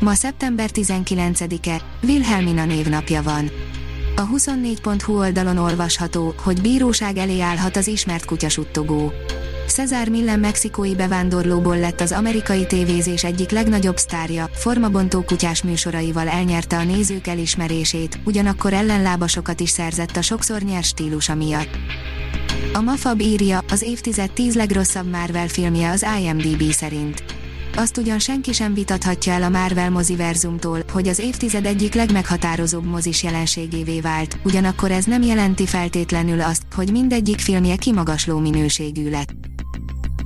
Ma szeptember 19-e, Wilhelmina névnapja van. A 24.hu oldalon olvasható, hogy bíróság elé állhat az ismert kutyasuttogó. Cesar Millen mexikói bevándorlóból lett az amerikai tévézés egyik legnagyobb sztárja, formabontó kutyás műsoraival elnyerte a nézők elismerését, ugyanakkor ellenlábasokat is szerzett a sokszor nyers stílusa miatt. A Mafab írja, az évtized 10 legrosszabb Marvel filmje az IMDb szerint. Azt ugyan senki sem vitathatja el a Marvel moziverzumtól, hogy az évtized egyik legmeghatározóbb mozis jelenségévé vált, ugyanakkor ez nem jelenti feltétlenül azt, hogy mindegyik filmje kimagasló minőségű lett.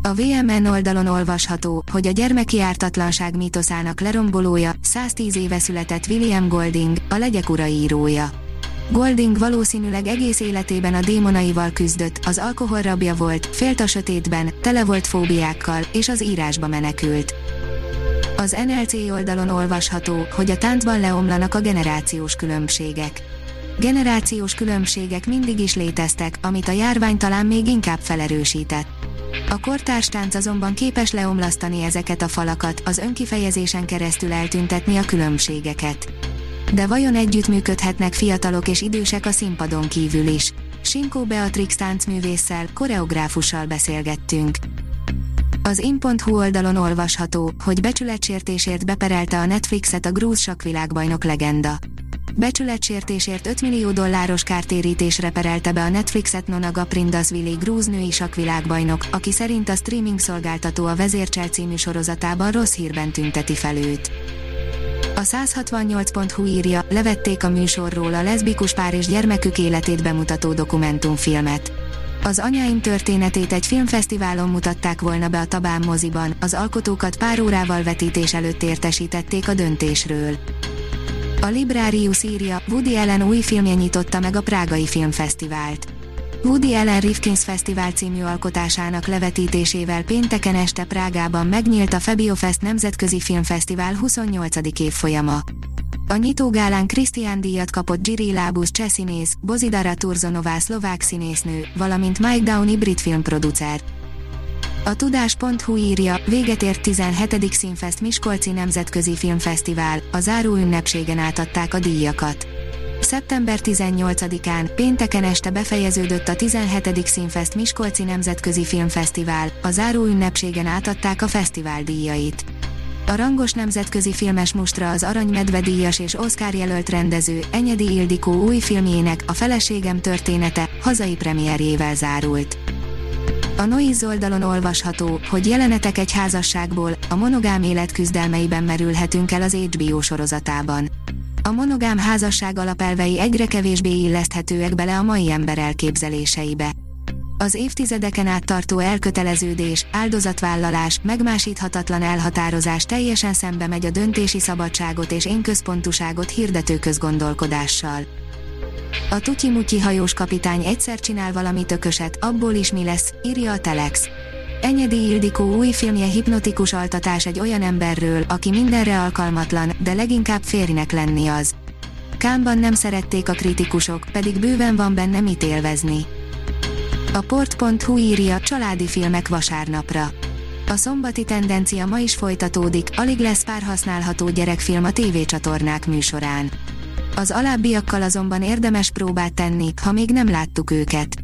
A VMN oldalon olvasható, hogy a gyermeki ártatlanság mítoszának lerombolója, 110 éve született William Golding, a legyek ura írója. Golding valószínűleg egész életében a démonaival küzdött, az alkohol rabja volt, félt a sötétben, tele volt fóbiákkal, és az írásba menekült. Az NLC oldalon olvasható, hogy a táncban leomlanak a generációs különbségek. Generációs különbségek mindig is léteztek, amit a járvány talán még inkább felerősített. A kortárs tánc azonban képes leomlasztani ezeket a falakat, az önkifejezésen keresztül eltüntetni a különbségeket. De vajon együttműködhetnek fiatalok és idősek a színpadon kívül is? Simkó Beatrix táncművésszel, koreográfussal beszélgettünk. Az in.hu oldalon olvasható, hogy becsületsértésért beperelte a Netflixet a grúz sakvilágbajnok legenda. Becsületsértésért 5 millió dolláros kártérítésre perelte be a Netflixet Nonaga Prindasvili grúz női sakvilágbajnok, aki szerint a streaming szolgáltató a Vezércsel című sorozatában rossz hírben tünteti fel őt. A 168.hu írja, levették a műsorról a leszbikus pár és gyermekük életét bemutató dokumentumfilmet. Az anyáim történetét egy filmfesztiválon mutatták volna be a Tabán moziban, az alkotókat pár órával vetítés előtt értesítették a döntésről. A Librarius írja, Woody Allen új filmje nyitotta meg a Prágai Filmfesztivált. Woody Allen Rifkins Fesztivál című alkotásának levetítésével pénteken este Prágában megnyílt a Febiofest Nemzetközi Filmfesztivál 28. évfolyama. A nyitógálán Krisztián díjat kapott Giri Lábusz cseh színész, Bozidara Turzonová szlovák színésznő, valamint Mike Downey brit filmproducer. A tudás.hu írja, véget ért 17. Színfest Miskolci Nemzetközi Filmfesztivál, a záró ünnepségen átadták a díjakat. Szeptember 18-án, pénteken este befejeződött a 17. Színfest Miskolci Nemzetközi Filmfesztivál, a záró ünnepségen átadták a fesztivál díjait. A rangos nemzetközi filmes mustra az Arany Medve díjas és Oscar jelölt rendező, Enyedi Ildikó új filmjének, a feleségem története, hazai premierjével zárult. A Noiz oldalon olvasható, hogy jelenetek egy házasságból, a monogám élet küzdelmeiben merülhetünk el az HBO sorozatában. A monogám házasság alapelvei egyre kevésbé illeszthetőek bele a mai ember elképzeléseibe. Az évtizedeken át tartó elköteleződés, áldozatvállalás, megmásíthatatlan elhatározás teljesen szembe megy a döntési szabadságot és énközpontuságot hirdető közgondolkodással. A Tutyi-Mutyi hajós kapitány egyszer csinál valami tököset, abból is mi lesz, írja a Telex. Enyedi Ildikó új filmje hipnotikus altatás egy olyan emberről, aki mindenre alkalmatlan, de leginkább férjnek lenni az. Kámban nem szerették a kritikusok, pedig bőven van benne mit élvezni. A port.hu írja családi filmek vasárnapra. A szombati tendencia ma is folytatódik, alig lesz pár használható gyerekfilm a tévécsatornák műsorán. Az alábbiakkal azonban érdemes próbát tenni, ha még nem láttuk őket.